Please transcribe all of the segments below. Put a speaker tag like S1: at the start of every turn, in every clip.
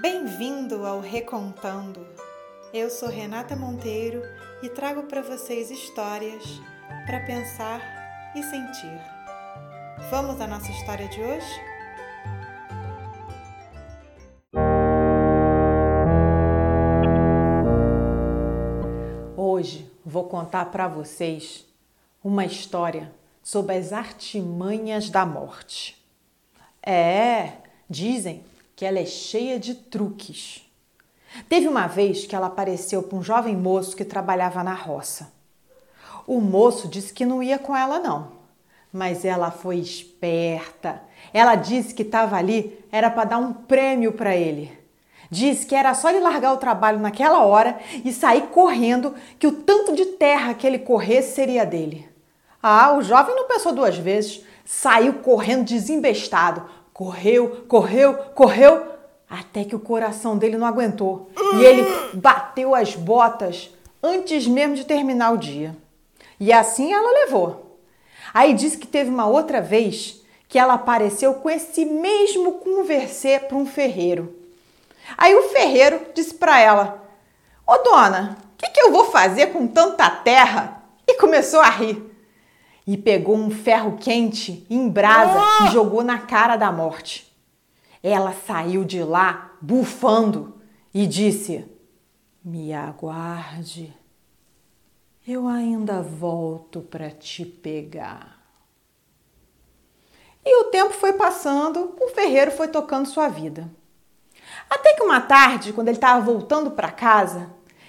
S1: Bem-vindo ao Recontando. Eu sou Renata Monteiro e trago para vocês histórias para pensar e sentir. Vamos à nossa história de hoje?
S2: Hoje vou contar para vocês uma história sobre as artimanhas da morte. É, dizem que ela é cheia de truques. Teve uma vez que ela apareceu para um jovem moço que trabalhava na roça. O moço disse que não ia com ela, não, mas ela foi esperta. Ela disse que estava ali era para dar um prêmio para ele. Disse que era só ele largar o trabalho naquela hora e sair correndo, que o tanto de terra que ele corresse seria dele. Ah, o jovem não pensou duas vezes, saiu correndo desembestado. Correu, correu, correu, até que o coração dele não aguentou e ele bateu as botas antes mesmo de terminar o dia. E assim ela levou. Aí disse que teve uma outra vez que ela apareceu com esse mesmo conversê para um ferreiro. Aí o ferreiro disse para ela: Ô dona, o que, que eu vou fazer com tanta terra? E começou a rir. E pegou um ferro quente em brasa e jogou na cara da morte. Ela saiu de lá bufando e disse: Me aguarde, eu ainda volto para te pegar. E o tempo foi passando, o ferreiro foi tocando sua vida. Até que uma tarde, quando ele estava voltando para casa,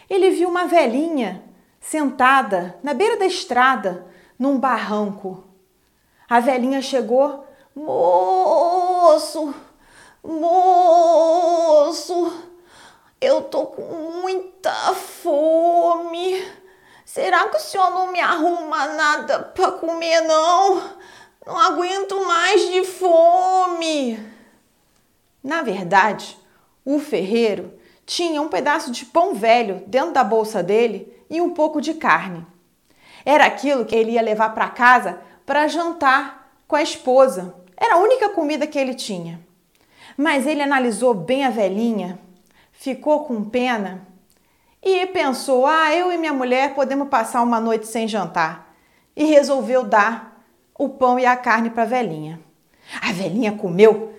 S2: ele viu uma velhinha sentada na beira da estrada, num barranco. A velhinha chegou, moço, moço, eu tô com muita fome. Será que o senhor não me arruma nada para comer, não? Não aguento mais de fome. Na verdade, o ferreiro tinha um pedaço de pão velho dentro da bolsa dele e um pouco de carne. Era aquilo que ele ia levar para casa para jantar com a esposa. Era a única comida que ele tinha. Mas ele analisou bem a velhinha, ficou com pena e pensou: ah, eu e minha mulher podemos passar uma noite sem jantar. E resolveu dar o pão e a carne para a velhinha. A velhinha comeu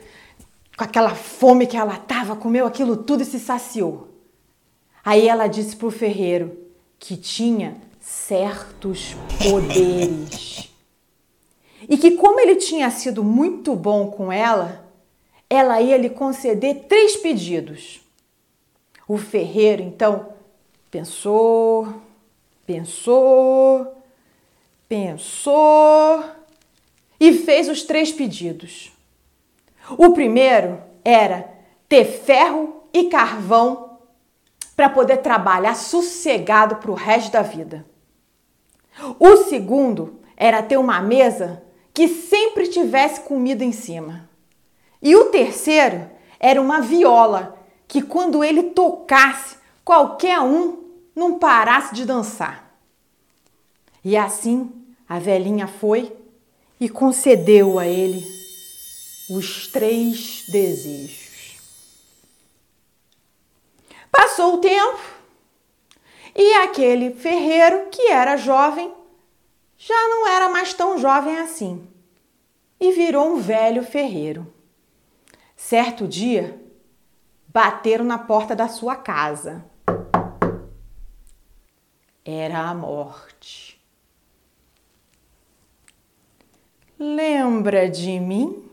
S2: com aquela fome que ela tava, comeu aquilo tudo e se saciou. Aí ela disse para o ferreiro que tinha certos poderes. E que, como ele tinha sido muito bom com ela, ela ia lhe conceder três pedidos. O ferreiro, então, pensou, pensou, pensou e fez os três pedidos. O primeiro era ter ferro e carvão para poder trabalhar sossegado para o resto da vida. O segundo era ter uma mesa que sempre tivesse comida em cima. E o terceiro era uma viola que, quando ele tocasse, qualquer um não parasse de dançar. E assim a velhinha foi e concedeu a ele os três desejos. Passou o tempo e aquele ferreiro, que era jovem, já não era mais tão jovem assim e virou um velho ferreiro. Certo dia, bateram na porta da sua casa. Era a morte. Lembra de mim?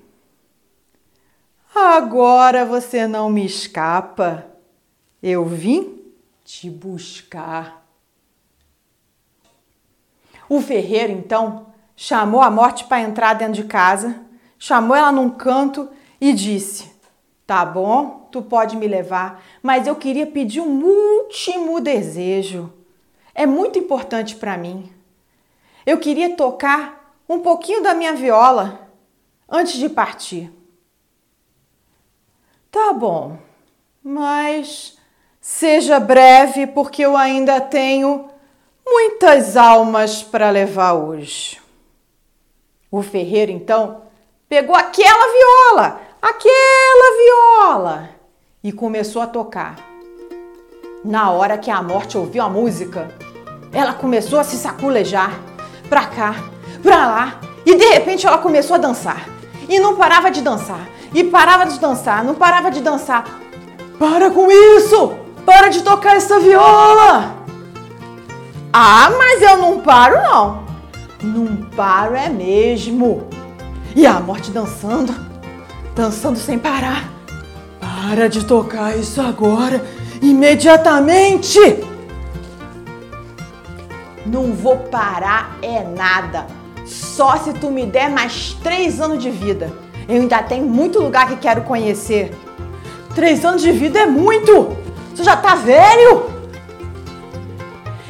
S2: Agora você não me escapa. Eu vim te buscar. O ferreiro, então, chamou a morte para entrar dentro de casa, chamou ela num canto e disse: Tá bom, tu pode me levar, mas eu queria pedir um último desejo. É muito importante para mim. Eu queria tocar um pouquinho da minha viola antes de partir. Tá bom, mas Seja breve, porque eu ainda tenho muitas almas para levar hoje. O ferreiro então pegou aquela viola, aquela viola e começou a tocar. Na hora que a morte ouviu a música, ela começou a se saculejar pra cá, pra lá, e de repente ela começou a dançar. E não parava de dançar, e parava de dançar, não parava de dançar. Para com isso! Para de tocar essa viola! Ah, mas eu não paro não. Não paro é mesmo. E a morte dançando, dançando sem parar. Para de tocar isso agora, imediatamente! Não vou parar é nada. Só se tu me der mais três anos de vida. Eu ainda tenho muito lugar que quero conhecer. Três anos de vida é muito! Você já tá velho?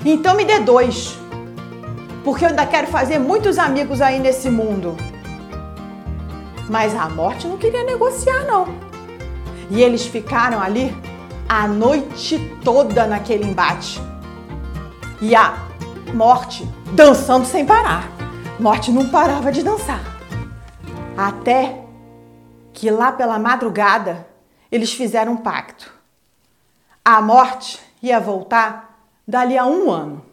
S2: Então me dê dois. Porque eu ainda quero fazer muitos amigos aí nesse mundo. Mas a morte não queria negociar, não. E eles ficaram ali a noite toda naquele embate. E a morte dançando sem parar. Morte não parava de dançar. Até que lá pela madrugada eles fizeram um pacto. A morte ia voltar dali a um ano.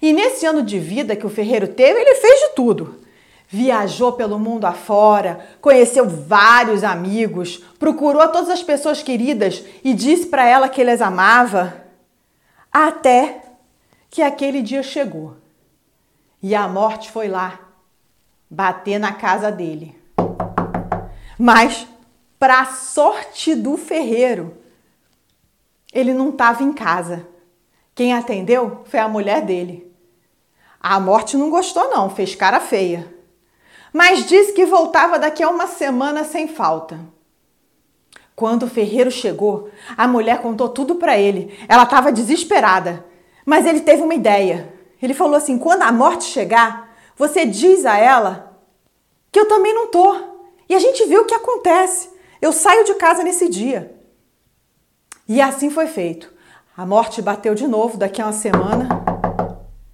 S2: E nesse ano de vida que o ferreiro teve, ele fez de tudo. Viajou pelo mundo afora, conheceu vários amigos, procurou todas as pessoas queridas e disse para ela que ele as amava, até que aquele dia chegou. E a morte foi lá bater na casa dele. Mas, para sorte do ferreiro, ele não estava em casa. Quem atendeu foi a mulher dele. A morte não gostou, não, fez cara feia. Mas disse que voltava daqui a uma semana sem falta. Quando o ferreiro chegou, a mulher contou tudo para ele. Ela estava desesperada, mas ele teve uma ideia. Ele falou assim: quando a morte chegar, você diz a ela que eu também não tô. E a gente viu o que acontece. Eu saio de casa nesse dia. E assim foi feito. A morte bateu de novo daqui a uma semana,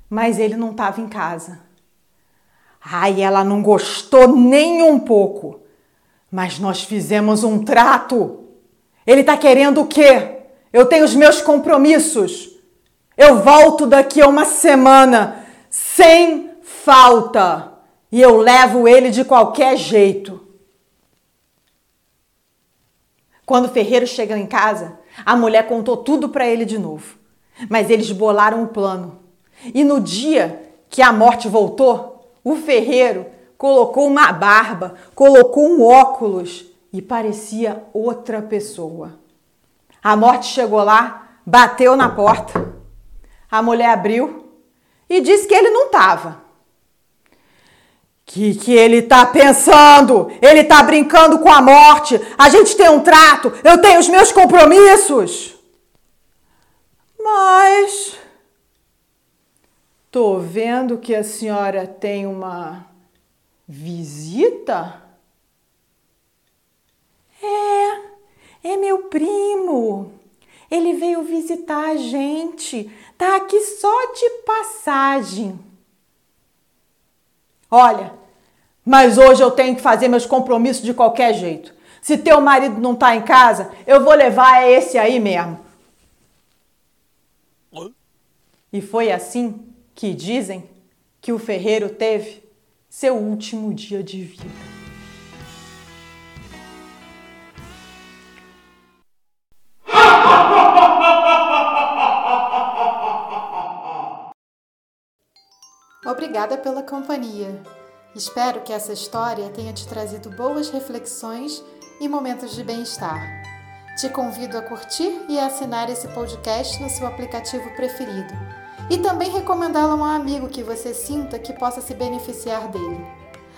S2: mas ele não estava em casa. Ai, ela não gostou nem um pouco. Mas nós fizemos um trato. Ele está querendo o quê? Eu tenho os meus compromissos. Eu volto daqui a uma semana, sem falta. E eu levo ele de qualquer jeito. Quando o ferreiro chegou em casa, a mulher contou tudo para ele de novo. Mas eles bolaram um plano. E no dia que a morte voltou, o ferreiro colocou uma barba, colocou um óculos e parecia outra pessoa. A morte chegou lá, bateu na porta. A mulher abriu e disse que ele não estava. Que que ele tá pensando? Ele tá brincando com a morte. A gente tem um trato. Eu tenho os meus compromissos. Mas tô vendo que a senhora tem uma visita? É, é meu primo. Ele veio visitar a gente. Tá aqui só de passagem. Olha, mas hoje eu tenho que fazer meus compromissos de qualquer jeito. Se teu marido não tá em casa, eu vou levar esse aí mesmo. E foi assim que dizem que o ferreiro teve seu último dia de vida.
S1: Obrigada pela companhia. Espero que essa história tenha te trazido boas reflexões e momentos de bem-estar. Te convido a curtir e a assinar esse podcast no seu aplicativo preferido e também recomendá-lo a um amigo que você sinta que possa se beneficiar dele.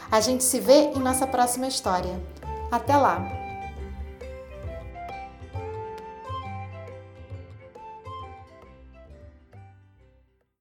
S1: A gente se vê em nossa próxima história. Até lá!